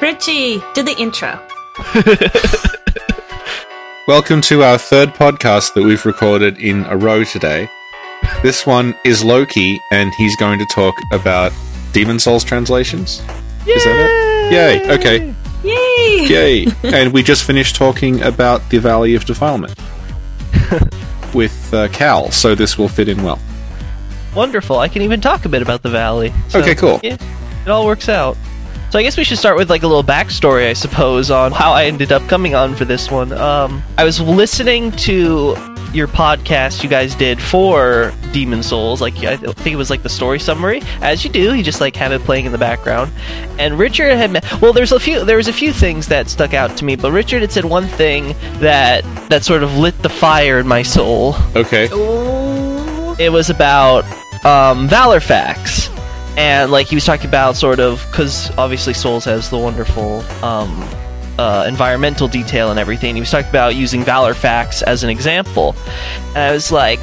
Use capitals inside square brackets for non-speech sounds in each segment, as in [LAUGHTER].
Richie, do the intro. [LAUGHS] Welcome to our third podcast that we've recorded in a row today. This one is Loki, and he's going to talk about Demon Souls translations. Is that it? Yay! Okay. Yay! Yay! and we just finished talking about the Valley of Defilement [LAUGHS] with uh, Cal, so this will fit in well. Wonderful. I can even talk a bit about the valley. So, Okay, cool. yeah, it all works out. So I guess we should start with like a little backstory, I suppose, on how I ended up coming on for this one. Um, I was listening to your podcast you guys did for Demon Souls, like I think it was like the story summary, as you do. You just like have it playing in the background. And Richard had met, well, there's a few there was a few things that stuck out to me, but Richard had said one thing that that sort of lit the fire in my soul Okay. Ooh. it was about um, Vallarfax. And like he was talking about sort of because obviously Souls has the wonderful um, uh, environmental detail and everything. He was talking about using Vallarfax as an example, and I was like,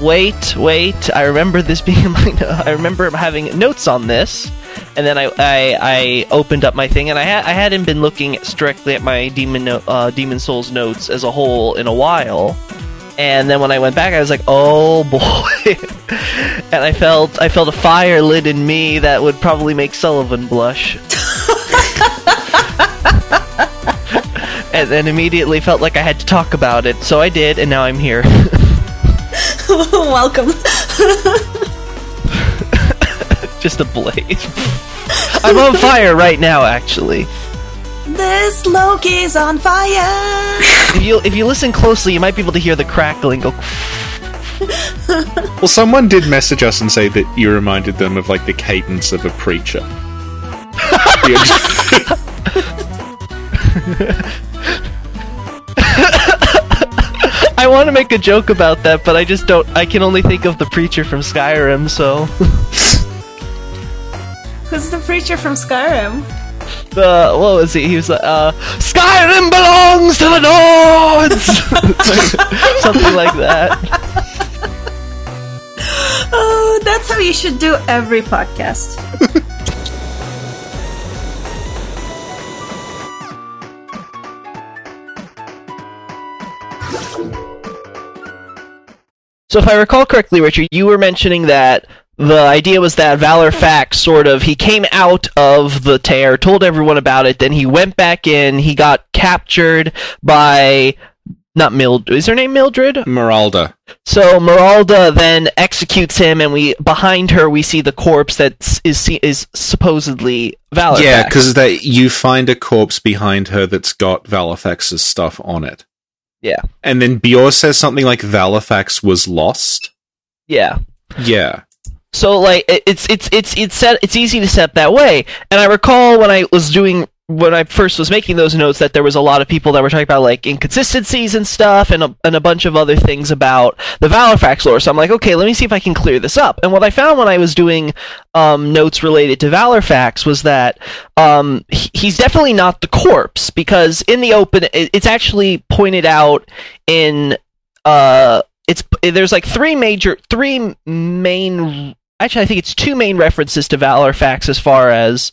"Wait, wait! I remember this [LAUGHS] being in my. I remember having notes on this." And then I, I, I opened up my thing, and I, ha- I hadn't been looking strictly at my Demon uh, Demon Souls notes as a whole in a while. And then when I went back, I was like, "Oh boy!" [LAUGHS] and I felt I felt a fire lit in me that would probably make Sulyvahn blush. [LAUGHS] and then immediately felt like I had to talk about it, so I did, and now I'm here. [LAUGHS] Welcome. Just a blaze. I'm on fire right now, actually. This Loki's on fire. If you if you listen closely, you might be able to hear the crackling go. Well, someone did message us and say that you reminded them of like the cadence of a preacher. [LAUGHS] I want to make a joke about that, but I just don't. I can only think of the preacher from Skyrim, so. Who's the preacher from Skyrim? The what was he? He was like, uh, Skyrim belongs to the Nords, [LAUGHS] something like that. Oh, that's how you should do every podcast. So, if I recall correctly, Richard, you were mentioning that the idea was that Vallarfax sort of he came out of the tear, told everyone about it, then he went back in, he got captured by not Mildred. Is her name Mildred? Miralda. So Miralda then executes him, and we behind her we see the corpse that is is supposedly Valor. Yeah, because that you find a corpse behind her that's got Vallarfax's stuff on it. Yeah. And then Biorr says something like Vallarfax was lost. yeah. Yeah. So like it's it's it's it's set it's easy to set that way. And I recall when I was doing when I first was making those notes that there was a lot of people that were talking about like inconsistencies and stuff and a, and a bunch of other things about the Vallarfax lore. So I'm like, okay, let me see if I can clear this up. And what I found when I was doing um, notes related to Vallarfax was that um, he- he's definitely not the corpse because in the open it, it's actually pointed out in uh it's there's like three major three main actually I think it's two main references to Vallarfax as far as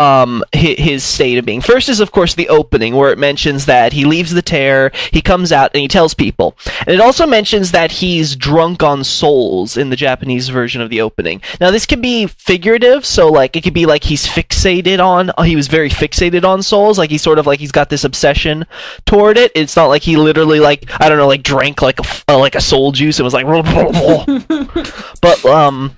um his, state of being. First is of course the opening where it mentions that he leaves the tear, he comes out and he tells people. And it also mentions that he's drunk on souls in the Japanese version of the opening. Now this can be figurative, so like it could be like he's fixated on he was very fixated on souls, like he's sort of like he's got this obsession toward it. It's not like he literally like I don't know like drank like a uh, like a soul juice and was like [LAUGHS] but um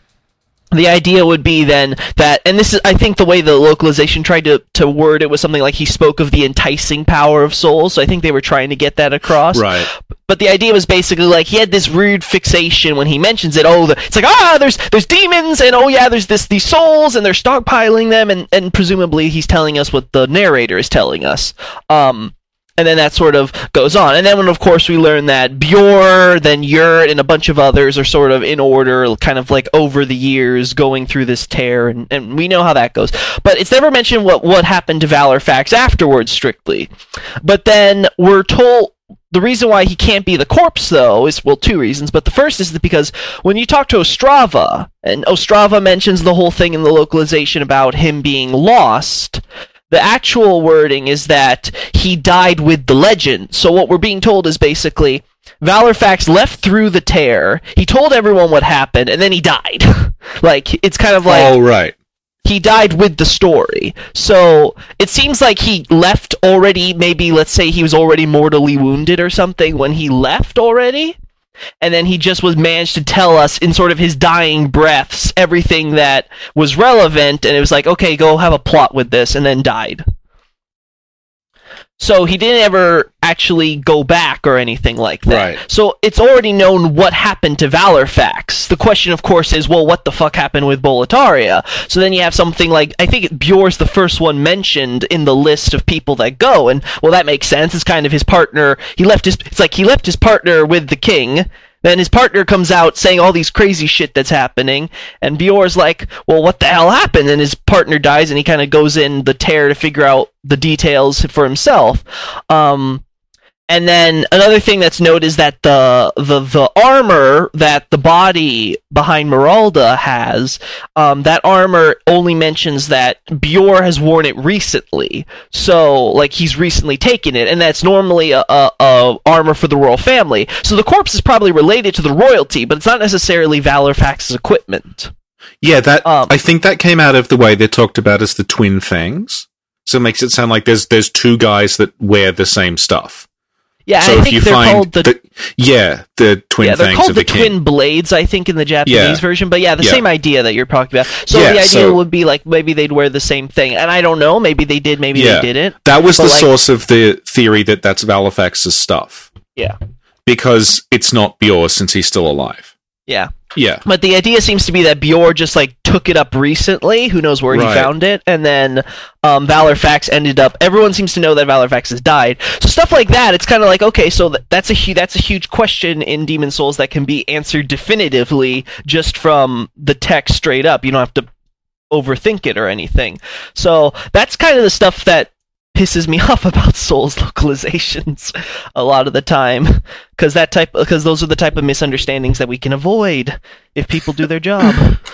the idea would be then that and this is i think the way the localization tried to, to word it was something like he spoke of the enticing power of souls so i think they were trying to get that across Right. but the idea was basically like he had this rude fixation when he mentions it. Oh, the, it's like ah, there's there's demons, and oh yeah, there's this these souls, and they're stockpiling them, and and presumably he's telling us what the narrator is telling us. Um, and then that sort of goes on. And then when of course we learn that Biorr, then Yurt, and a bunch of others are sort of in order, kind of like over the years going through this tear, and, and we know how that goes. But it's never mentioned what what happened to Vallarfax afterwards, strictly. But then we're told the reason why he can't be the corpse, though, is well, two reasons. But the first is that because when you talk to Ostrava, and Ostrava mentions the whole thing in the localization about him being lost, the actual wording is that he died with the legend. So what we're being told is basically Vallarfax left through the tear. He told everyone what happened, and then he died. [LAUGHS] like it's kind of like oh, right. he died with the story. So it seems like he left already. Maybe let's say he was already mortally wounded or something when he left already, and then he just was managed to tell us in sort of his dying breaths everything that was relevant, and it was like, okay, go have a plot with this, and then died. So he didn't ever actually go back or anything like that. Right. So it's already known what happened to Vallarfax. The question, of course, is, well, what the fuck happened with Boletaria? So then you have something like, I think Biorr's the first one mentioned in the list of people that go, and well, that makes sense. It's kind of his partner. He left his, it's like he left his partner with the king. Then his partner comes out saying all these crazy shit that's happening, and Biorr's like, "Well, what the hell happened?" And his partner dies, and he kind of goes in the tear to figure out the details for himself. Um, and then another thing that's noted is that the the the armor that the body behind Miralda has, um, that armor only mentions that Biorr has worn it recently. So like he's recently taken it, and that's normally a, a, a armor for the royal family. So the corpse is probably related to the royalty, but it's not necessarily Vallarfax's equipment. Yeah, that Um, I think that came out of the way they're talked about as the twin fangs. So it makes it sound like there's there's two guys that wear the same stuff. Yeah, so I if think you they're called the yeah the twin yeah, they're called of the, the, twin blades, I think, in the Japanese Yeah. version. But yeah, the Yeah. same idea that you're talking about. So Yeah, the idea so- would be like maybe they'd wear the same thing, and I don't know. Maybe they did, maybe they didn't. That was the like- source of the theory that that's Vallarfax's stuff. Yeah. Because it's not Biorr since he's still alive. Yeah, Yeah. but the idea seems to be that Biorr just like took it up recently. Who knows where Right. he found it? And then um, Vallarfax ended up. Everyone seems to know that Vallarfax has died. So stuff like that. It's kind of like okay, so th- that's a hu- that's a huge question in Demon Souls that can be answered definitively just from the text straight up. You don't have to overthink it or anything. So that's kind of the stuff that pisses me [LAUGHS] off about Souls localizations a lot of the time because that type because those are the type of misunderstandings that we can avoid if people do their job. [LAUGHS]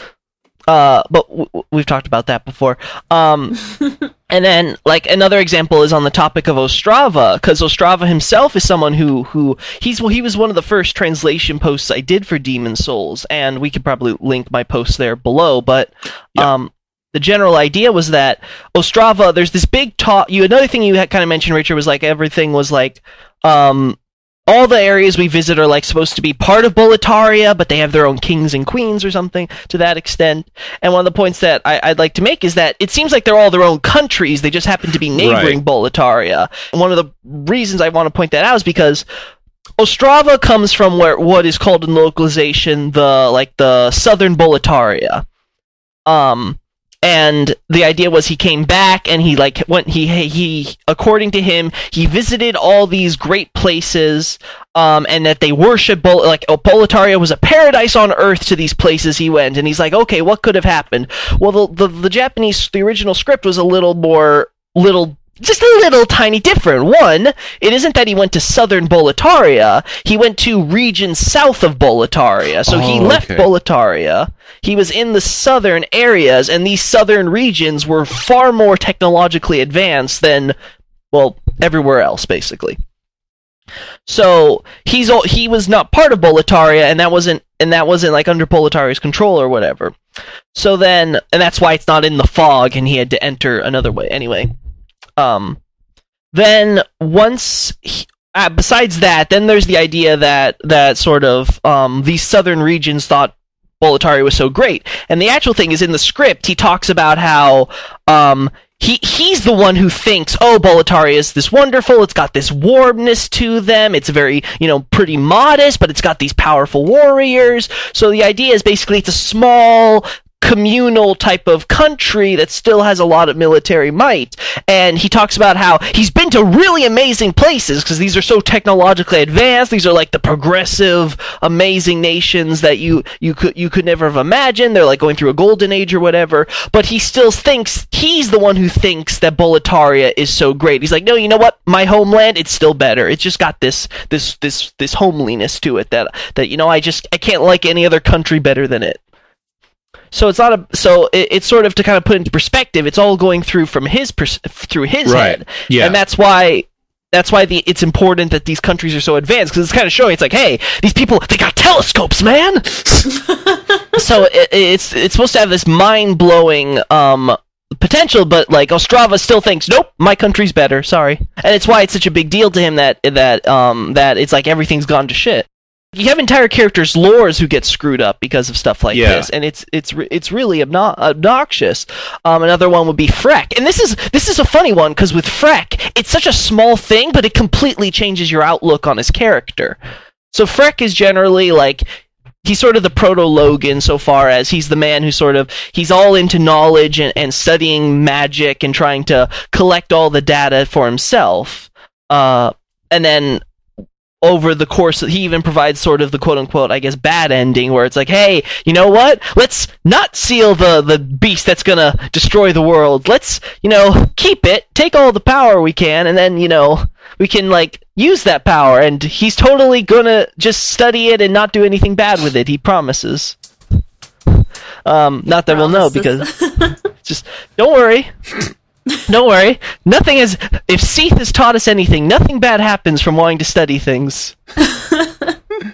Uh, but w- we've talked about that before. Um, [LAUGHS] and then, like another example is on the topic of Ostrava, because Ostrava himself is someone who who he's well, he was one of the first translation posts I did for Demon Souls, and we could probably link my post there below. But um, the general idea was that Ostrava, there's this big talk. You another thing you had kind of mentioned, Richard, was like everything was like um, all the areas we visit are like supposed to be part of Boletaria, but they have their own kings and queens or something to that extent. And one of the points that I, I'd like to make is that it seems like they're all their own countries. They just happen to be neighboring Right. Boletaria. And one of the reasons I want to point that out is because Ostrava comes from where what is called in localization the like the southern Boletaria. Um and the idea was he came back and he like went he he according to him he visited all these great places um and that they worship Bol- like oh, Boletaria was a paradise on earth to these places he went. And he's like okay what could have happened? Well the the, the Japanese the original script was a little more little just a little tiny different. One, it isn't that he went to southern Boletaria. He went to regions south of Boletaria. So he Oh, left okay. Boletaria. He was in the southern areas, and these southern regions were far more technologically advanced than, well, everywhere else, basically. So he's al- he was not part of Boletaria, and that wasn't and that wasn't like under Boletaria's control or whatever. So then, and that's why it's not in the fog, and he had to enter another way anyway. Um, then once, he, uh, besides that, then there's the idea that that sort of um, these southern regions thought Boletaria was so great, and the actual thing is in the script. He talks about how um, he he's the one who thinks, oh, Boletaria is this wonderful. It's got this warmness to them. It's very you know pretty modest, but it's got these powerful warriors. So the idea is basically it's a small communal type of country that still has a lot of military might. And he talks about how he's been to really amazing places because these are so technologically advanced. These are like the progressive, amazing nations that you you could you could never have imagined. They're like going through a golden age or whatever. But he still thinks he's the one who thinks that Boletaria is so great. He's like, no, you know what? My homeland, it's still better. It's just got this this this this homeliness to it that that you know I just I can't like any other country better than it. So it's not a so it, it's sort of to kind of put into perspective. It's all going through from his pers- through his Right. head, Yeah. and that's why that's why the it's important that these countries are so advanced because it's kind of showing it's like hey these people they got telescopes man [LAUGHS] so it, it's it's supposed to have this mind blowing um potential but like Ostrava still thinks nope my country's better sorry and it's why it's such a big deal to him that that um that it's like everything's gone to shit you have entire characters' lores who get screwed up because of stuff like Yeah. this, and it's it's it's really obno- obnoxious. Um, another one would be Freke, and this is this is a funny one because with Freke, it's such a small thing, but it completely changes your outlook on his character. So Freke is generally like he's sort of the proto Logan so far as he's the man who sort of he's all into knowledge and, and studying magic and trying to collect all the data for himself. Uh, and then over the course he even provides sort of the quote unquote I guess bad ending where it's like hey you know what? Let's not seal the the beast that's gonna destroy the world. Let's you know keep it take all the power we can and then you know we can like use that power and he's totally gonna just study it and not do anything bad with it he promises. Um not that we'll know because [LAUGHS] just don't worry don't worry. Nothing is. If Seath has taught us anything, nothing bad happens from wanting to study things. [LAUGHS]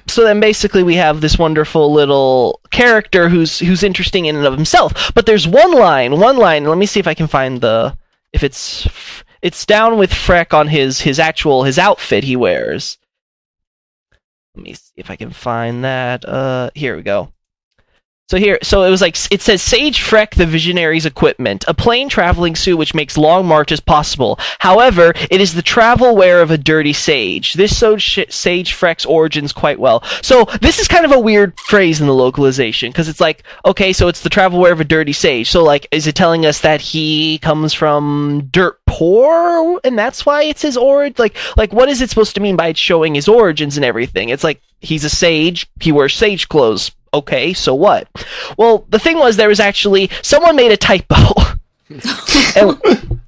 so then, basically, we have this wonderful little character who's who's interesting in and of himself. But there's one line. One line. Let me see if I can find the. If it's it's down with Freke on his his actual his outfit he wears. Let me see if I can find that. Uh, here we go. So here, so it was like it says Sage Freke, the Visionary's equipment, a plain traveling suit which makes long marches possible. However, it is the travel wear of a dirty sage. This showed sh- Sage Freke's origins quite well. So this is kind of a weird phrase in the localization because it's like, okay, so it's the travel wear of a dirty sage. So like, is it telling us that he comes from dirt poor and that's why it's his origin? Like, like what is it supposed to mean by showing his origins and everything? It's like he's a sage, he wears sage clothes okay, so what? Well, the thing was, there was actually someone made a typo. [LAUGHS] and,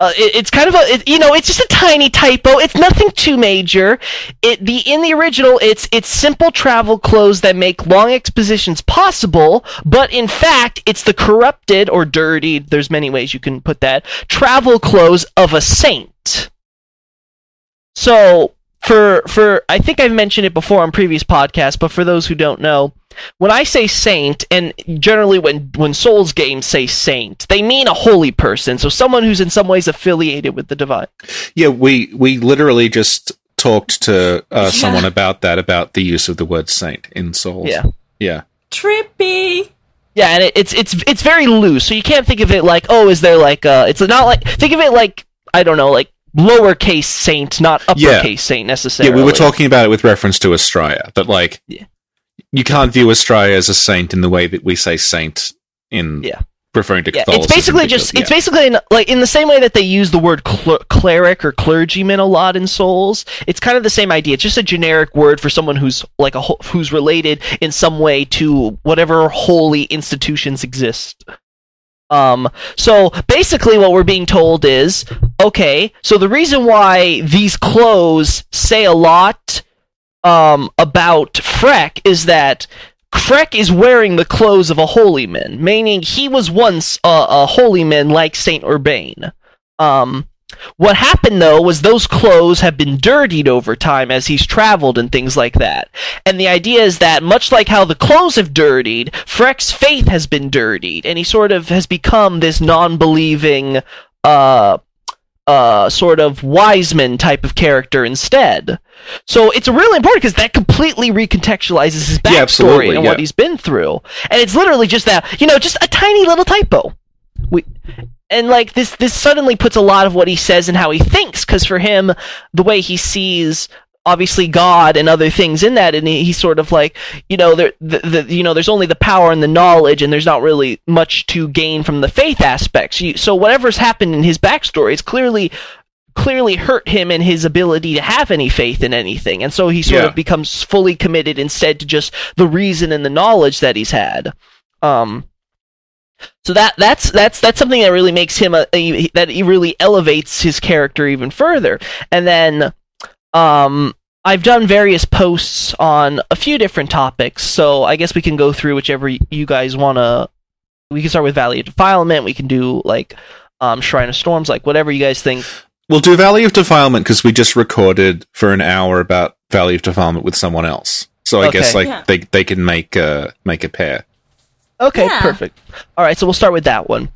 uh, it, it's kind of a, it, you know, it's just a tiny typo. It's nothing too major. It the in the original, it's it's simple travel clothes that make long expositions possible, but in fact, it's the corrupted or dirtied. There's many ways you can put that travel clothes of a saint. So for for I think I've mentioned it before on previous podcasts, but for those who don't know, when I say saint, and generally when when Souls games say saint, they mean a holy person, so someone who's in some ways affiliated with the divine. Yeah, we we literally just talked to uh, Yeah. someone about that about the use of the word saint in Souls. Yeah. Yeah. Trippy. Yeah, and it, it's it's it's very loose, so you can't think of it like oh, is there like uh, it's not like think of it like I don't know like lowercase saint, not uppercase saint necessarily. Yeah, necessarily. we were talking about it with reference to Astraea. That like Yeah. You can't view Astraea as a saint in the way that we say saint in Yeah. referring to Yeah, it's basically because- just it's basically in, like in the same way that they use the word cler- cleric or clergyman a lot in Souls. It's kind of the same idea. It's just a generic word for someone who's like a ho- who's related in some way to whatever holy institutions exist. Um, so basically, what we're being told is okay. So the reason why these clothes say a lot um, about Freke is that Freke is wearing the clothes of a holy man, meaning he was once a, a holy man like Saint Urbain. Um, what happened though was those clothes have been dirtied over time as he's traveled and things like that. And the idea is that much like how the clothes have dirtied, Freke's faith has been dirtied, and he sort of has become this non-believing, uh, uh, sort of Wiseman type of character instead. So it's really important because that completely recontextualizes his backstory Yeah, and yeah. what he's been through. And it's literally just that, you know, just a tiny little typo. We, and like this, this suddenly puts a lot of what he says and how he thinks. Because for him, the way he sees obviously God and other things in that, and he, he's sort of like, you know, there, the, the, you know, there's only the power and the knowledge, and there's not really much to gain from the faith aspects. You, so whatever's happened in his backstory is clearly clearly hurt him in his ability to have any faith in anything and so he sort Yeah. of becomes fully committed instead to just the reason and the knowledge that he's had um so that that's that's that's something that really makes him a, a that he really elevates his character even further and then um I've done various posts on a few different topics, so I guess we can go through whichever you guys want to. We can start with Valley of Defilement. We can do like um, Shrine of Storms, like whatever you guys think. We'll do Valley of Defilement because we just recorded for an hour about Valley of Defilement with someone else. So I Okay. guess like Yeah. they they can make uh make a pair. Okay, Yeah. perfect. All right, so we'll start with that one.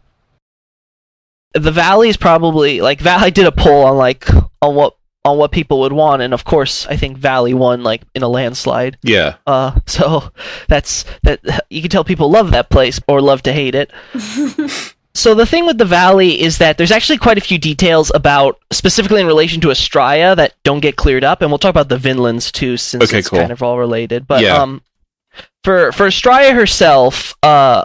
The Valley is probably like Valley did a poll on like on what on what people would want, and of course, I think Valley won like in a landslide. Yeah. Uh, so that's that. You can tell people love that place or love to hate it. [LAUGHS] so the thing with the valley is that there's actually quite a few details about specifically in relation to Astraea that don't get cleared up, and we'll talk about the Vinlands too, since Okay, it's cool. kind of all related. But Yeah. um, for for Astraea herself, uh.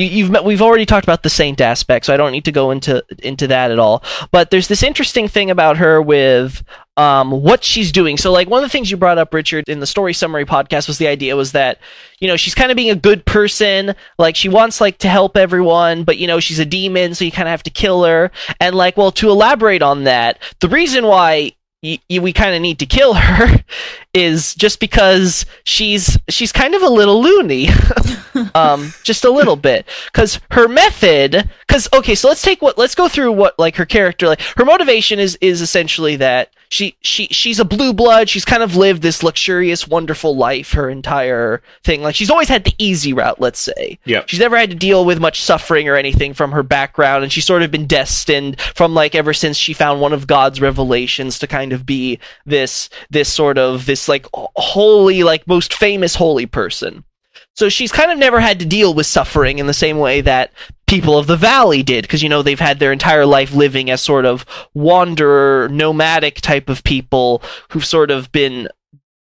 You, you've met, we've already talked about the saint aspect, so I don't need to go into into that at all. But there's this interesting thing about her with um, what she's doing. So, like one of the things you brought up, Richard, in the story summary podcast was the idea was that you know she's kind of being a good person, like she wants like to help everyone, but you know she's a demon, so you kind of have to kill her. And like, well, to elaborate on that, the reason why. Y- y- we kind of need to kill her [LAUGHS] is just because she's she's kind of a little loony [LAUGHS] um just a little bit. Because her method because okay so let's take what let's go through what like her character like her motivation is is essentially that she she she's a blue blood. She's kind of lived this luxurious wonderful life her entire thing. Like she's always had the easy route let's say. Yep. she's never had to deal with much suffering or anything from her background and she's sort of been destined from like ever since she found one of god's revelations to kind of be this this sort of this like holy like most famous holy person so she's kind of never had to deal with suffering in the same way that people of the valley did, because you know they've had their entire life living as sort of wanderer, nomadic type of people who've sort of been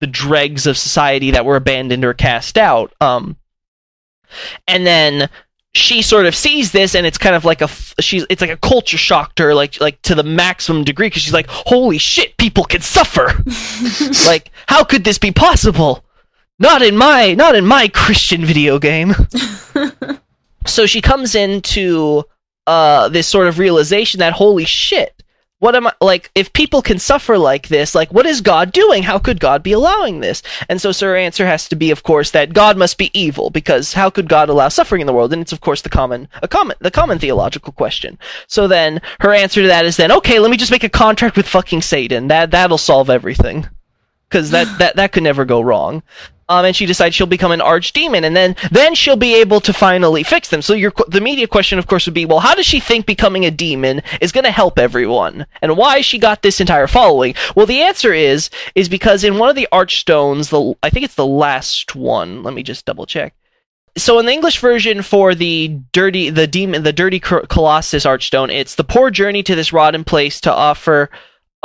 the dregs of society that were abandoned or cast out. Um, and then she sort of sees this, and it's kind of like a she's it's like a culture shock to her, like like to the maximum degree, because she's like, holy shit, people can suffer. [LAUGHS] like, how could this be possible? Not in my not in my Christian video game. [LAUGHS] so she comes into uh this sort of realization that holy shit. What am I like if people can suffer like this, like what is God doing? How could God be allowing this? And so her answer has to be of course that God must be evil because how could God allow suffering in the world? And it's of course the common a common the common theological question. So then her answer to that is then okay, let me just make a contract with fucking Satan. That that'll solve everything because that, that that could never go wrong. Um, and she decides she'll become an archdemon, and then then she'll be able to finally fix them. So your the media question, of course, would be, well, how does she think becoming a demon is going to help everyone, and why she got this entire following? Well, the answer is is because in one of the archstones, the I think it's the last one. Let me just double check so in the English version for the dirty the demon the dirty Col- colossus archstone, it's the poor journey to this rotten place to offer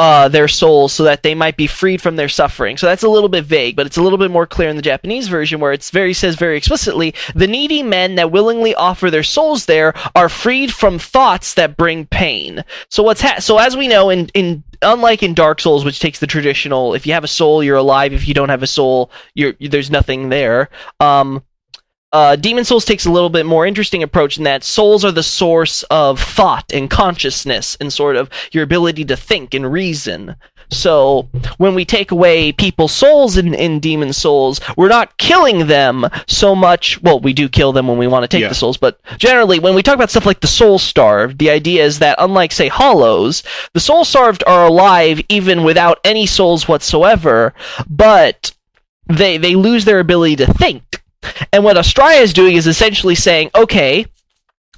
uh, their souls so that they might be freed from their suffering. So that's a little bit vague, but it's a little bit more clear in the Japanese version where it's very says very explicitly the needy men that willingly offer their souls there are freed from thoughts that bring pain. So what's ha- so as we know in in unlike in Dark Souls, which takes the traditional if you have a soul you're alive, if you don't have a soul you're there's nothing there. Um, uh, Demon Souls takes a little bit more interesting approach in that souls are the source of thought and consciousness and sort of your ability to think and reason. So when we take away people's souls in, in Demon Souls, we're not killing them so much. Well, we do kill them when we want to take Yeah. the souls, but generally when we talk about stuff like the soul starved, the idea is that unlike say Hollows, the soul starved are alive even without any souls whatsoever, but they they lose their ability to think. And what Astraea is doing is essentially saying, okay,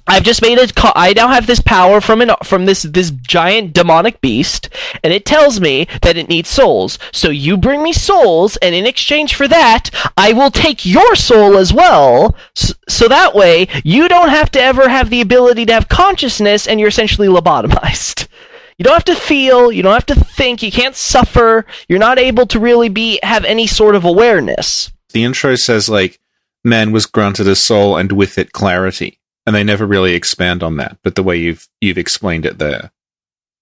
I've just made it. Co- I now have this power from an from this this giant demonic beast, and it tells me that it needs souls. So you bring me souls, and in exchange for that, I will take your soul as well. So, so that way, you don't have to ever have the ability to have consciousness, and you're essentially lobotomized. [LAUGHS] You don't have to feel. You don't have to think. You can't suffer. You're not able to really be have any sort of awareness. The intro says like man was granted a soul and with it clarity. And they never really expand on that, but the way you've you've explained it there.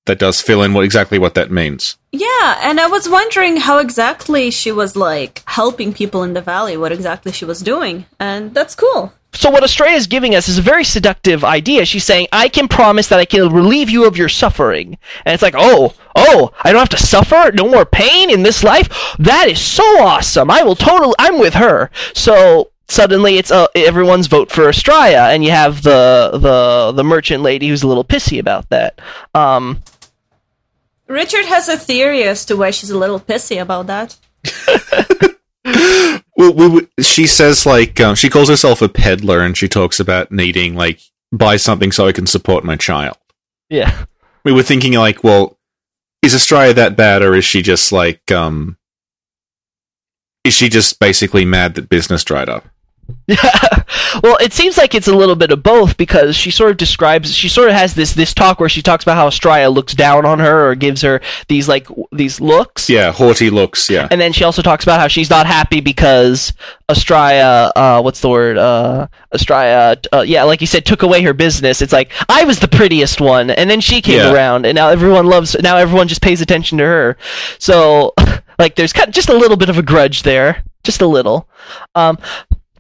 That does fill in what exactly what that means. Yeah, and I was wondering how exactly she was like helping people in the valley, what exactly she was doing. And that's cool. so what Astraea is giving us is a very seductive idea. She's saying, "I can promise that I can relieve you of your suffering," and it's like, "Oh, oh, I don't have to suffer, no more pain in this life. That is so awesome. I will totally. I'm with her." So suddenly it's uh, everyone's vote for Astraea, and you have the the the merchant lady who's a little pissy about that. Um, Richard has a theory as to why she's a little pissy about that. [LAUGHS] well, we, we, she says like um, she calls herself a peddler, and she talks about needing like buy something so I can support my child. yeah. We were thinking like, well, is Astraea that bad, or is she just like um, is she just basically mad that business dried up? [LAUGHS] Well, it seems like it's a little bit of both because she sort of describes she sort of has this this talk where she talks about how Astraea looks down on her or gives her these like w- these looks. Yeah, haughty looks. Yeah, And then she also talks about how she's not happy because Astraea, uh, what's the word? Uh, uh, yeah, like you said, took away her business. It's like I was the prettiest one, and then she came Yeah. around, and now everyone loves. Now everyone just pays attention to her. So, [LAUGHS] like, there's kind of just a little bit of a grudge there, just a little. Um,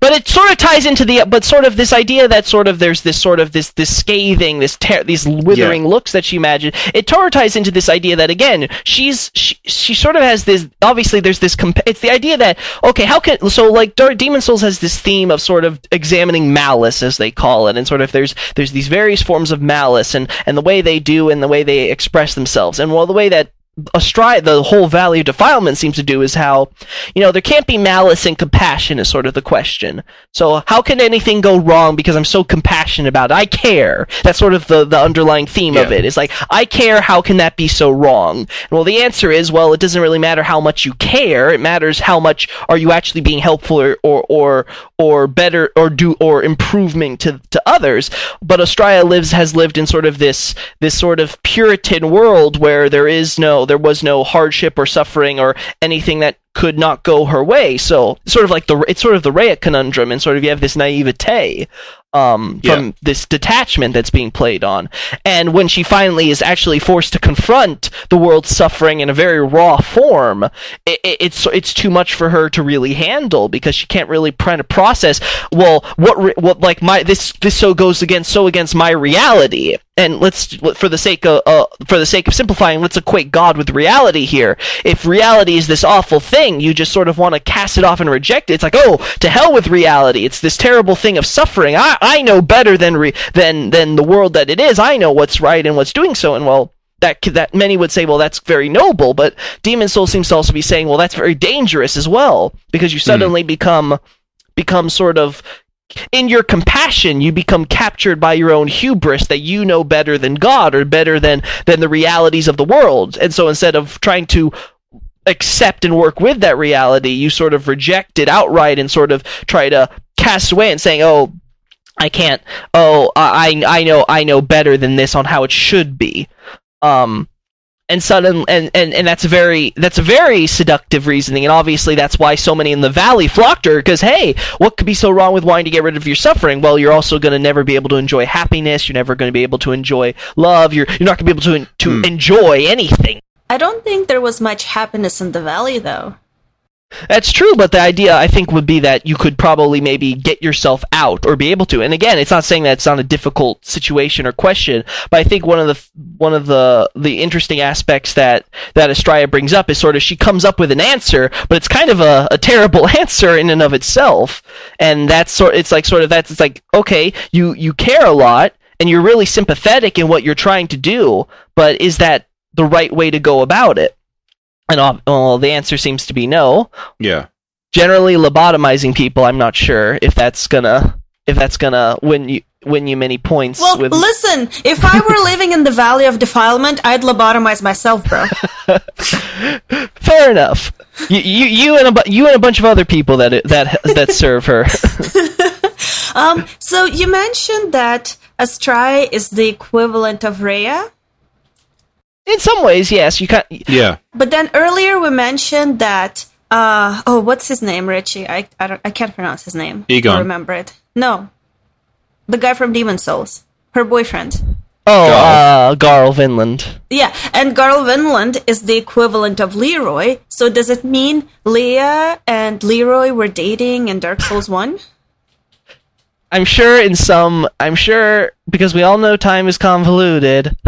but it sort of ties into the but sort of this idea that sort of there's this sort of this this scathing this ter- these withering looks that she imagined it sort of ties into this idea that again she's she, she sort of has this obviously there's this comp- it's the idea that okay how can so like demon souls has this theme of sort of examining malice as they call it and sort of there's there's these various forms of malice and and the way they do and the way they express themselves and well the way that Astraea, the whole Valley of Defilement seems to do is how, you know, there can't be malice and compassion is sort of the question. So how can anything go wrong because I'm so compassionate about it? I care. That's sort of the, the underlying theme of it. It's like, I care, how can that be so wrong? And well, the answer is, well, it doesn't really matter how much you care. It matters how much are you actually being helpful or, or, or, or better, or do, or improving to, to others. But Astraea lives, has lived in sort of this, this sort of Puritan world where there is no, there was no hardship or suffering or anything that could not go her way. So sort of like the, it's sort of the Rhea conundrum and sort of you have this naivete um, from Yeah. this detachment that's being played on. And when she finally is actually forced to confront the world's suffering in a very raw form, it, it, it's it's too much for her to really handle because she can't really try to process. Well, what re- what like my this this so goes against so against my reality. And let's for the sake of uh, for the sake of simplifying, let's equate God with reality here. If reality is this awful thing, you just sort of want to cast it off and reject it. It's like, oh, to hell with reality. It's this terrible thing of suffering. I I know better than re- than than the world that it is. I know what's right and what's doing so. And well, that that many would say, well, that's very noble. But Demon Soul seems to also be saying, well, that's very dangerous as well because you suddenly become become sort of in your compassion you become captured by your own hubris that you know better than god or better than than the realities of the world. And so instead of trying to accept and work with that reality you sort of reject it outright and sort of try to cast away and saying oh i can't. Oh i i know i know better than this on how it should be. Um and sudden and, and and that's a very that's a very seductive reasoning and obviously that's why so many in the valley flocked her because hey what could be so wrong with wanting to get rid of your suffering well you're also going to never be able to enjoy happiness you're never going to be able to enjoy love you're you're not going to be able to to Hmm. enjoy anything I don't think there was much happiness in the valley, though. That's true, but the idea I think would be that you could probably maybe get yourself out or be able to. And again, it's not saying that it's not a difficult situation or question, but I think one of the one of the the interesting aspects that that Astraea brings up is sort of she comes up with an answer, but it's kind of a, a terrible [LAUGHS] answer in and of itself. And that's sort it's like sort of that's it's like okay, you you care a lot and you're really sympathetic in what you're trying to do, but is that the right way to go about it? And ob- well, the answer seems to be no Yeah. generally lobotomizing people i'm not sure if that's gonna if that's gonna win you win you many points Well, with listen, if I were [LAUGHS] living in the valley of defilement, I'd lobotomize myself, bro. [LAUGHS] fair enough you, you you and a you and a bunch of other people that that that serve her [LAUGHS] Um, so you mentioned that Astraea is the equivalent of Rhea, in some ways yes you can Yeah. but then earlier we mentioned that. Uh, oh, what's his name, Richie? I I, don't, I can't pronounce his name. Egon. I remember it. No, the guy from Demon Souls, her boyfriend. oh Garl. uh garl vinland Yeah, and Garl Vinland is the equivalent of Leeroy. So does it mean Leah and Leeroy were dating in Dark Souls 1? I'm sure in some. I'm sure because we all know time is convoluted. [LAUGHS]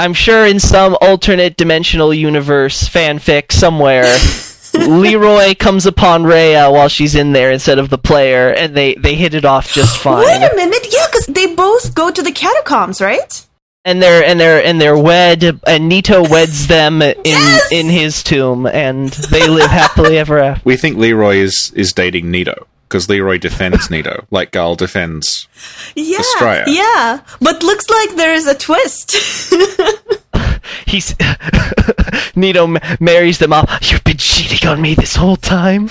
I'm sure in some alternate dimensional universe fanfic somewhere, [LAUGHS] Leeroy comes upon Rhea while she's in there instead of the player, and they they hit it off just fine. [GASPS] Wait a minute, yeah, because they both go to the catacombs, right? and they're and they're and they're wed, and Nito weds them in Yes! in his tomb, and they live happily ever [LAUGHS] after. We think Leeroy is is dating Nito because Leeroy defends [LAUGHS] Nito, like Garl defends. Yeah, Astraea. yeah, but looks like there is a twist. [LAUGHS] He's [LAUGHS] Nito ma- marries them all. You've been cheating on me this whole time.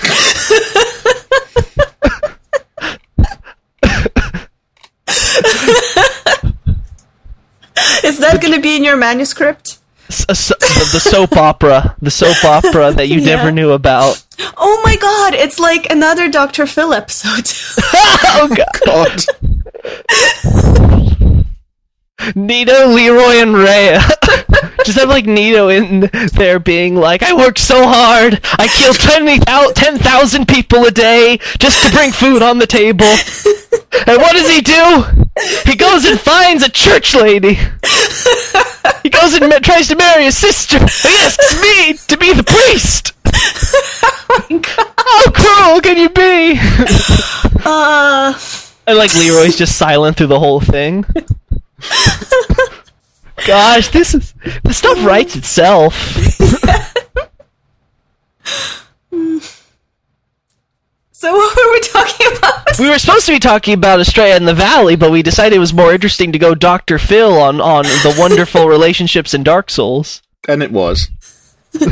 is that going to be in your manuscript? S- a so- the, the soap opera, the soap opera that you Yeah. never knew about. Oh my god, it's like another Dr. Phil episode. oh god. God, Nito, Leeroy, and Rhea. [LAUGHS] Just have like Nito in there being like, I work so hard. I kill 20,000 10,000 people a day just to bring food on the table. And what does he do? He goes and finds a church lady. [LAUGHS] [LAUGHS] He goes and ma- tries to marry his sister. He asks me to be the priest. [LAUGHS] How cruel can you be? uh, And like Leeroy's just silent through the whole thing. [LAUGHS] Gosh, this is the stuff writes itself. So [LAUGHS] what were we talking about? We were supposed to be talking about Astraea in the Valley, but we decided it was more interesting to go Dr. Phil on on the [LAUGHS] wonderful relationships in Dark Souls. and it was. [LAUGHS]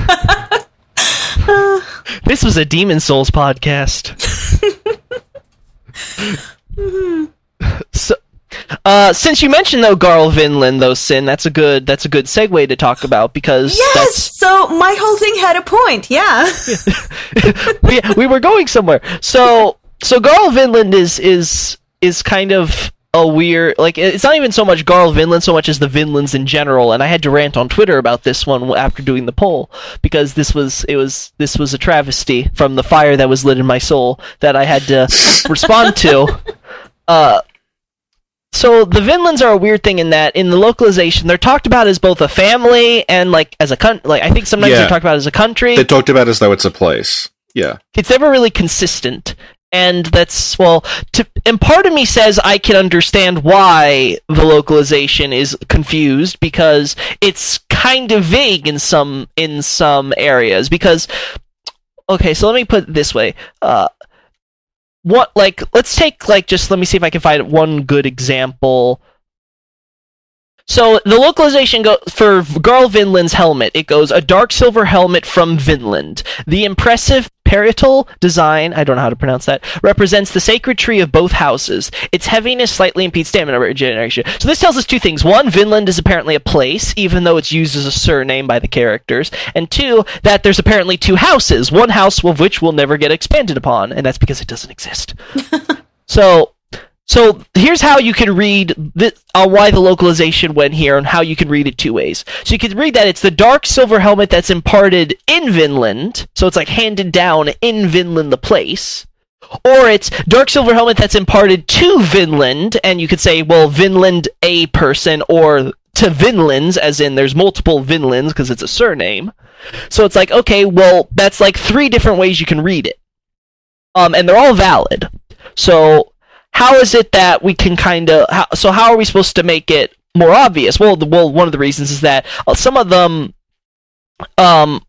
This was a Demon Souls podcast. so, uh, since you mentioned though Garl Vinland, though Sin, that's a good that's a good segue to talk about because Yes, that's so my whole thing had a point, yeah. [LAUGHS] [LAUGHS] we, we were going somewhere. So so Garl Vinland is is is kind of a weird like it's not even so much Garl Vinland so much as the Vinlands in general and I had to rant on Twitter about this one after doing the poll because this was it was this was a travesty from the fire that was lit in my soul that I had to [LAUGHS] respond to uh so the Vinlands are a weird thing in that in the localization they're talked about as both a family and like as a country like I think sometimes Yeah. they're talked about as a country They're talked about as though it's a place. Yeah, it's never really consistent and that's well to, and part of me says i can understand why the localization is confused because it's kind of vague in some in some areas because okay so let me put it this way uh what like let's take like just let me see if i can find one good example so the localization go for Garl Vinland's helmet. It goes a dark silver helmet from Vinland. The impressive parietal design, I don't know how to pronounce that, represents the sacred tree of both houses. Its heaviness slightly impedes stamina regeneration. So this tells us two things. One, Vinland is apparently a place, even though it's used as a surname by the characters. And two, that there's apparently two houses, one house of which will never get expanded upon, and that's because it doesn't exist. [LAUGHS] so so here's how you can read th- uh, why the localization went here and how you can read it two ways. So you can read that it's the dark silver helmet that's imparted in Vinland, so it's like handed down in Vinland the place. Or it's dark silver helmet that's imparted to Vinland, and you could say, well, Vinland a person, or to Vinlands, as in there's multiple Vinlands because it's a surname. So it's like, okay, well, that's like three different ways you can read it. Um, and they're all valid. So how is it that we can kind of so how are we supposed to make it more obvious? Well the, well one of the reasons is that some of them um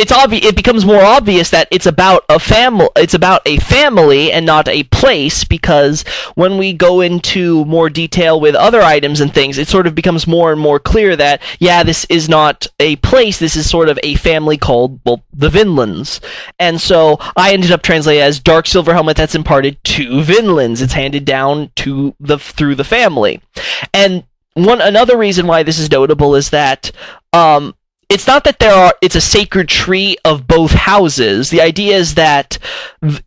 it's obvious it becomes more obvious that it's about a family it's about a family and not a place because when we go into more detail with other items and things it sort of becomes more and more clear that yeah this is not a place this is sort of a family called well the Vinlands. And so I ended up translating as dark silver helmet that's imparted to Vinlands. It's handed down to the through the family. And one another reason why this is notable is that um it's not that there are it's a sacred tree of both houses. The idea is that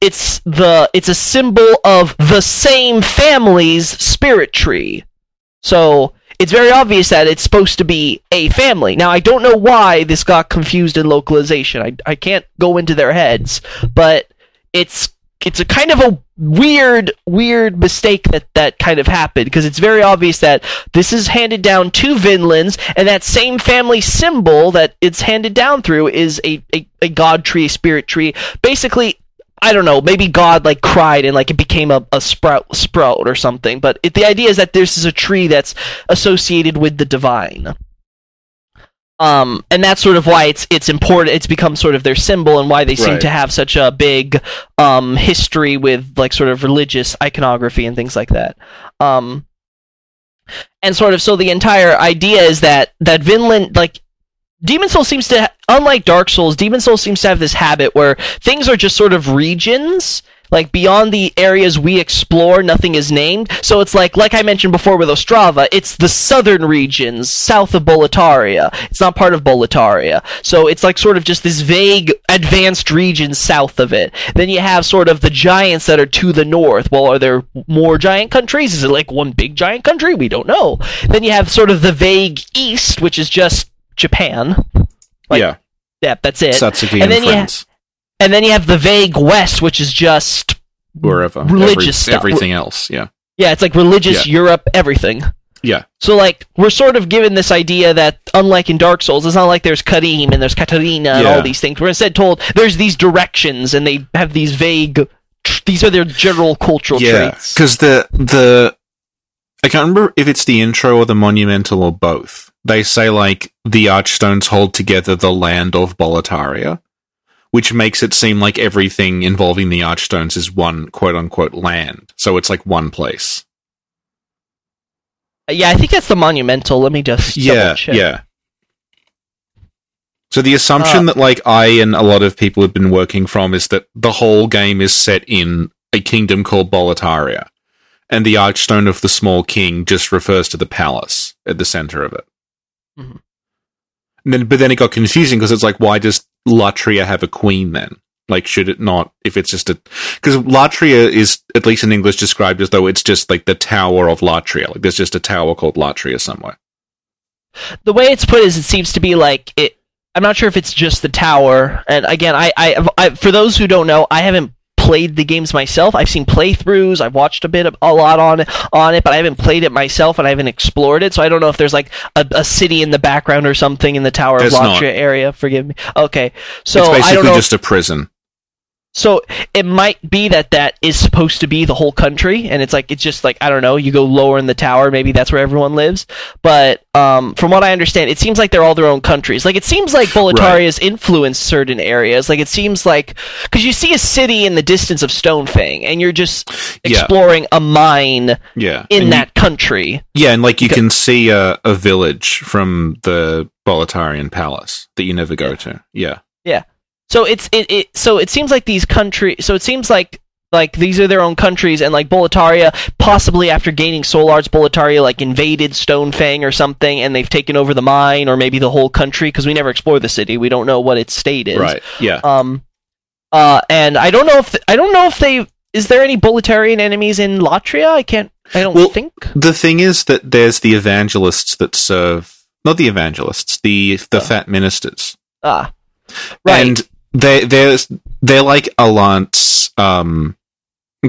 it's the it's a symbol of the same family's spirit tree. So it's very obvious that it's supposed to be a family. Now i don't know why this got confused in localization. I, I can't go into their heads but it's it's a kind of a weird weird mistake that that kind of happened because it's very obvious that this is handed down to Vinlands and that same family symbol that it's handed down through is a, a, a god tree a spirit tree. Basically I don't know maybe God like cried and like it became a, a sprout sprout or something but it, the idea is that this is a tree that's associated with the divine um, and that's sort of why it's it's important. It's become sort of their symbol, and why they seem Right. to have such a big um, history with like sort of religious iconography and things like that. Um, and sort of so the entire idea is that that Vinland like Demon Souls seems to unlike Dark Souls, Demon Souls seems to have this habit where things are just sort of regions. Like beyond the areas we explore, nothing is named. So it's like, like I mentioned before with Ostrava, it's the southern regions south of Boletaria. It's not part of Boletaria. So it's like sort of just this vague advanced region south of it. Then you have sort of the giants that are to the north. Well, are there more giant countries? Is it like one big giant country? We don't know. Then you have sort of the vague east, which is just Japan. Like, yeah, Yeah, that's it. Satsuki and and, then friends, And then you have the vague west, which is just wherever religious Every- stuff. everything else. Yeah, yeah, it's like religious Yeah. Europe, everything. yeah, So like we're sort of given this idea that unlike in Dark Souls, it's not like there's Carim and there's Catarina and Yeah. all these things. We're instead told there's these directions and they have these vague. tr- These are their general cultural yeah. traits. Because the the I can't remember if it's the intro or the monumental or both. They say like the archstones hold together the land of Boletaria, which makes it seem like everything involving the archstones is one quote unquote land. So it's like one place. Yeah, I think that's the monumental. Let me just yeah, check. yeah. So the assumption Uh, that like I and a lot of people have been working from is that the whole game is set in a kingdom called Boletaria, and the Archstone of the Small King just refers to the palace at the center of it. Mhm. And then, but then it got confusing because it's like, why does Latria have a queen then? Like, should it not? If it's just a, because Latria is at least in English described as though it's just like the Tower of Latria. Like, there's just a tower called Latria somewhere. the way it's put is it seems to be like it i'm not sure if it's just the tower and again I, I i for those who don't know i haven't played the games myself. I've seen playthroughs. I've watched a bit of, a lot on it on it but i haven't played it myself and i haven't explored it. So i don't know if there's like a, a city in the background or something in the tower of not. Latria area. Forgive me. Okay. So it's i don't basically just a prison. So it might be that that is supposed to be the whole country, and it's like it's just like I don't know. You go lower in the tower, maybe that's where everyone lives. But um, from what I understand, it seems like they're all their own countries. Like it seems like Boletaria's influenced certain areas. Like it seems like because you see a city in the distance of Stonefang, and you're just Yeah. exploring a mine Yeah. in And you- that country. yeah, and like you can see a, a village from the Boletarian palace that you never go to. Yeah. So it's it, it so it seems like these country so it seems like like these are their own countries and like Boletaria possibly after gaining soul arts Boletaria like invaded Stonefang or something and they've taken over the mine or maybe the whole country because we never explore the city we don't know what its state is Right. Yeah. um uh and I don't know if I don't know if they is there any Boletarian enemies in Latria I can't I don't Well, think The thing is that there's the evangelists that serve not the evangelists, the the Oh. fat ministers. ah right And they they're they're like Alliance um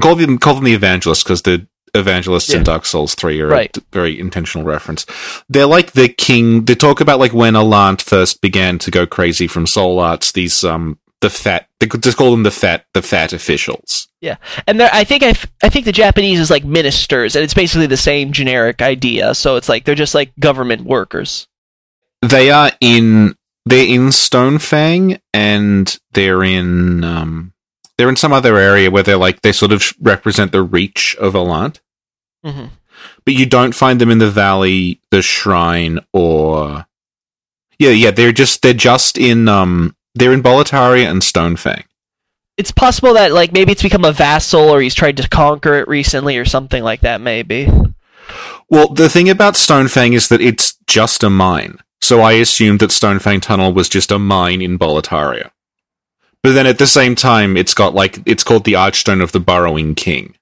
call them call them the evangelists because the evangelists in Yeah. Dark Souls 3 are Right. a very intentional reference. They're like the king they talk about like when Allant first began to go crazy from soul arts these um the fat they could just call them the fat the fat officials. Yeah, and I think I, f- I think the Japanese is like ministers, and it's basically the same generic idea. So it's like they're just like government workers. They are in they're in Stonefang and they're in um they're in some other area where they're like they sort of represent the reach of Allant. hmm but you don't find them in the valley, the shrine, or yeah, yeah. They're just they're just in um they're in Boletaria and Stonefang. It's possible that like maybe it's become a vassal, or he's tried to conquer it recently, or something like that. Maybe. Well, the thing about Stonefang is that it's just a mine, so I assumed that Stonefang Tunnel was just a mine in Boletaria. But then at the same time, it's got like it's called the Archstone of the Burrowing King.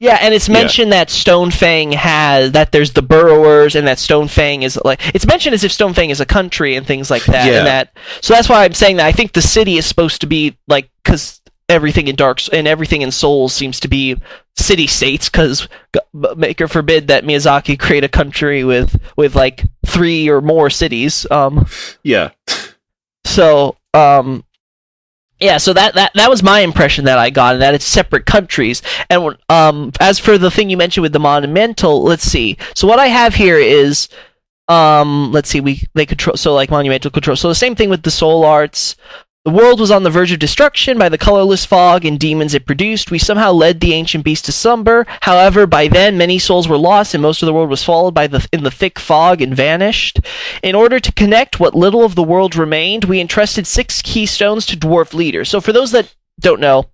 Yeah, and it's Yeah. mentioned that Stonefang has that there's the burrowers, and that Stonefang is like it's mentioned as if Stonefang is a country and things like that. Yeah. And that so that's why I'm saying that I think the city is supposed to be like because everything in Dark and everything in Souls seems to be city states because maker forbid that Miyazaki create a country with with like three or more cities. Um, yeah. So um, yeah, so that, that that was my impression that I got, and that it's separate countries. And um, as for the thing you mentioned with the monumental, let's see. So what I have here is um, let's see, we they control so like monumental control. So the same thing with the soul arts. The world was on the verge of destruction by the colorless fog and demons it produced. We somehow led the ancient beast to slumber. However, by then many souls were lost and most of the world was followed by the in the thick fog and vanished. In order to connect what little of the world remained, we entrusted six keystones to dwarf leaders. So for those that don't know,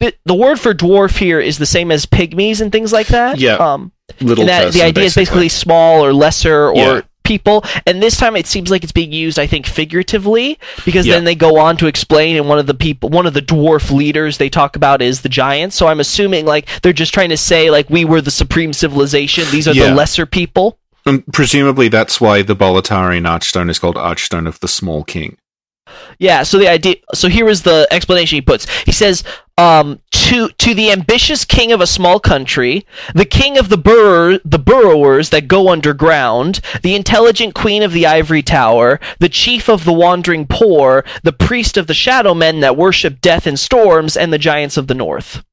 the, word for dwarf here is the same as pygmies and things like that. Yeah. Um, Little that, the idea is basically small or lesser or Yeah. People and this time it seems like it's being used i think figuratively because then they go on to explain and one of the people one of the dwarf leaders they talk about is the giants so i'm assuming like they're just trying to say like we were the supreme civilization these are Yeah. the lesser people And presumably that's why the Boletarian Archstone is called Archstone of the Small King. Yeah, so the idea so here is the explanation he puts. He says, um, to to the ambitious king of a small country, the king of the burrower, the burrowers that go underground, the intelligent queen of the ivory tower, the chief of the wandering poor, the priest of the shadow men that worship death and storms, and the giants of the north.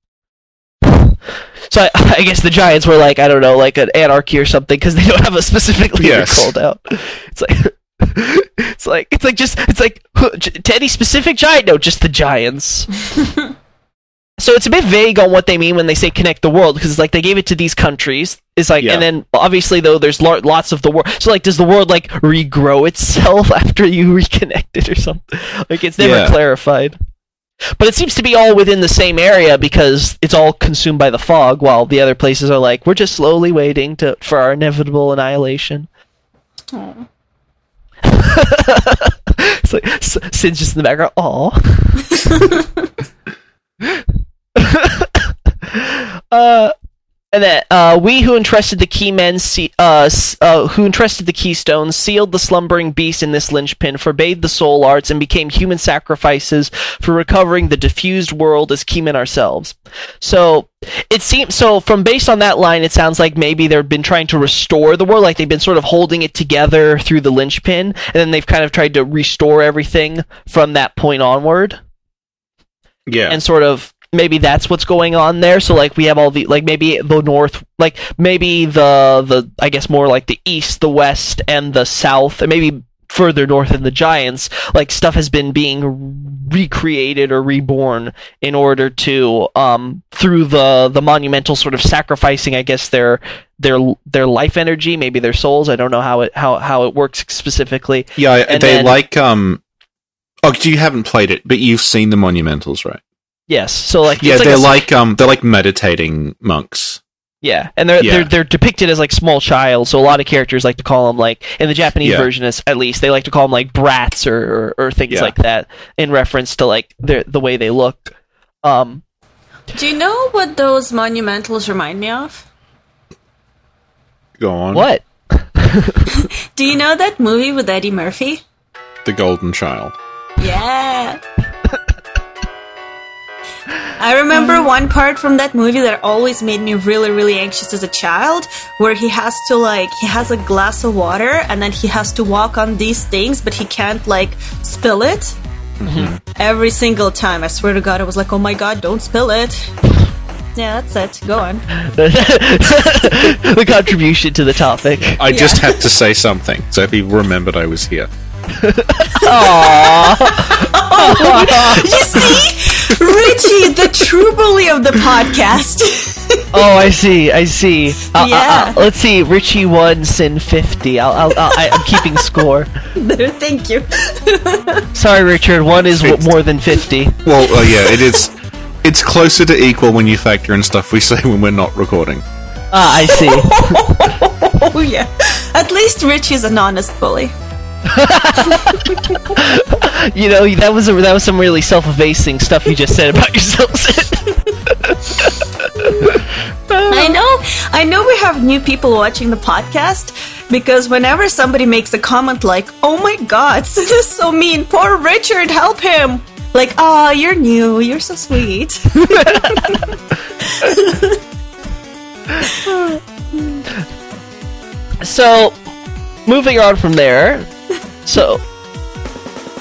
So I, [LAUGHS] I guess the giants were like I don't know, like an anarchy or something, because they don't have a specific leader Yes. called out. It's like [LAUGHS] it's like it's like just it's like to any specific giant. No, just the giants. [LAUGHS] so it's a bit vague on what they mean when they say connect the world because it's like they gave it to these countries. It's like Yeah. and then obviously though there's lo- lots of the world. So like does the world like regrow itself [LAUGHS] after you reconnect it or something? [LAUGHS] Like it's never Yeah. clarified. But it seems to be all within the same area because it's all consumed by the fog, while the other places are like, we're just slowly waiting to for our inevitable annihilation. Oh. [LAUGHS] it's like S- Sid's just in the background. Aw. [LAUGHS] uh, and then uh, we who entrusted the key men, se- uh, uh, who entrusted the keystones, sealed the slumbering beast in this linchpin, forbade the soul arts, and became human sacrifices for recovering the diffused world as keymen ourselves. So it seems so. From based on that line, it sounds like maybe they've been trying to restore the world, like they've been sort of holding it together through the linchpin, and then they've kind of tried to restore everything from that point onward Yeah. and sort of maybe that's what's going on there. So like we have all the like maybe the north like maybe the the i guess more like the east the west and the south and maybe further north in the giants. Like stuff has been being recreated or reborn in order to um through the the monumental sort of sacrificing i guess their their their life energy maybe their souls. I don't know how it how how it works specifically. Yeah, and they then- like um Oh, you haven't played it, but you've seen the monumentals, right? Yes so like Yeah, it's they're a- like um they're like meditating monks. Yeah, and they're Yeah. they're they're depicted as like small child. So a lot of characters like to call them like in the Japanese Yeah. version, is, at least they like to call them like brats or or, or things Yeah. like that in reference to like their the way they look. Um, Do you know what those monumentals remind me of? Go on. what? [LAUGHS] Do you know that movie with Eddie Murphy? The Golden Child. Yeah. I remember mm-hmm. one part from that movie that always made me really, really anxious as a child, where he has to like he has a glass of water and then he has to walk on these things, but he can't like spill it. Mm-hmm. Every single time, I swear to God, I was like, "Oh my God, don't spill it." Yeah, that's it. Go on. [LAUGHS] the contribution to the topic. I just had to say something, so if he remembered I was here. [LAUGHS] Aww. [LAUGHS] You see, Richie, the true bully of the podcast. [LAUGHS] Oh, I see. I see. Uh, uh, Yeah. uh, let's see. Richie won, Sin fifty. I'll, I'll, I'll, I, I'm keeping score. [LAUGHS] Thank you. Sorry, Richard. One is w- more than fifty. Well, uh, yeah, it is. It's closer to equal when you factor in stuff we say when we're not recording. Ah, I see. [LAUGHS] Oh yeah. At least Richie's an honest bully. [LAUGHS] You know, that was a, that was some really self-effacing stuff you just said about yourself. [LAUGHS] I know, I know we have new people watching the podcast because whenever somebody makes a comment like, "Oh my God, [LAUGHS] this is so mean, poor Richard, help him," Like, oh, you're new. You're so sweet. so moving on from there so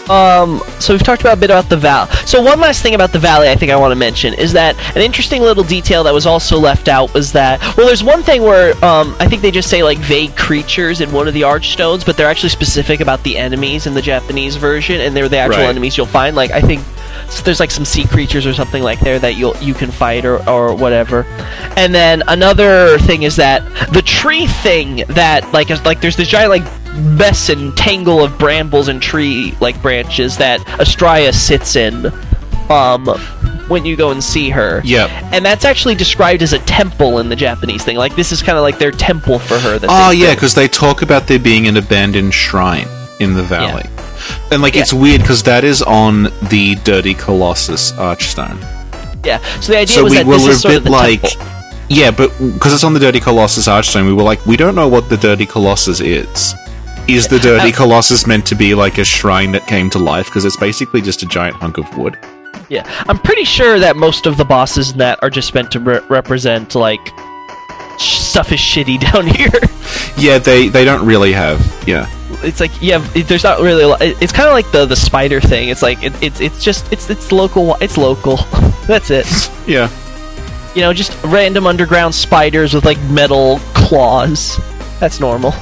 um, so we've talked about a bit about the valley. So one last thing about the valley, I think I want to mention is that an interesting little detail that was also left out was that well, there's one thing where um, I think they just say like vague creatures in one of the archstones, but they're actually specific about the enemies in the Japanese version, and they're the actual Right. enemies you'll find. Like I think s- there's like some sea creatures or something like there that you'll you can fight or or whatever. And then another thing is that the tree thing that like is like there's this giant like mess and tangle of brambles and tree like branches that Astraea sits in um when you go and see her. Yep. And that's actually described as a temple in the Japanese thing. Like this is kind of like their temple for her. That Oh yeah, because they talk about there being an abandoned shrine in the valley, and like Yeah. it's weird because that is on the Dirty Colossus Archstone. yeah. So the idea So was we that were this a is sort of bit like, temple. yeah, but because it's on the Dirty Colossus Archstone, we were like, we don't know what the Dirty Colossus is. Is the Dirty Uh, Colossus meant to be like a shrine that came to life? Because it's basically just a giant hunk of wood. Yeah, I'm pretty sure that most of the bosses in that are just meant to re- represent like stuff is shitty [LAUGHS] down here. Yeah, they they don't really have. Yeah, it's like yeah, there's not really. A lot, it's kind of like the the spider thing. It's like it, it's it's just it's it's local. It's local. [LAUGHS] That's it. yeah. You know, just random underground spiders with like metal claws. That's normal.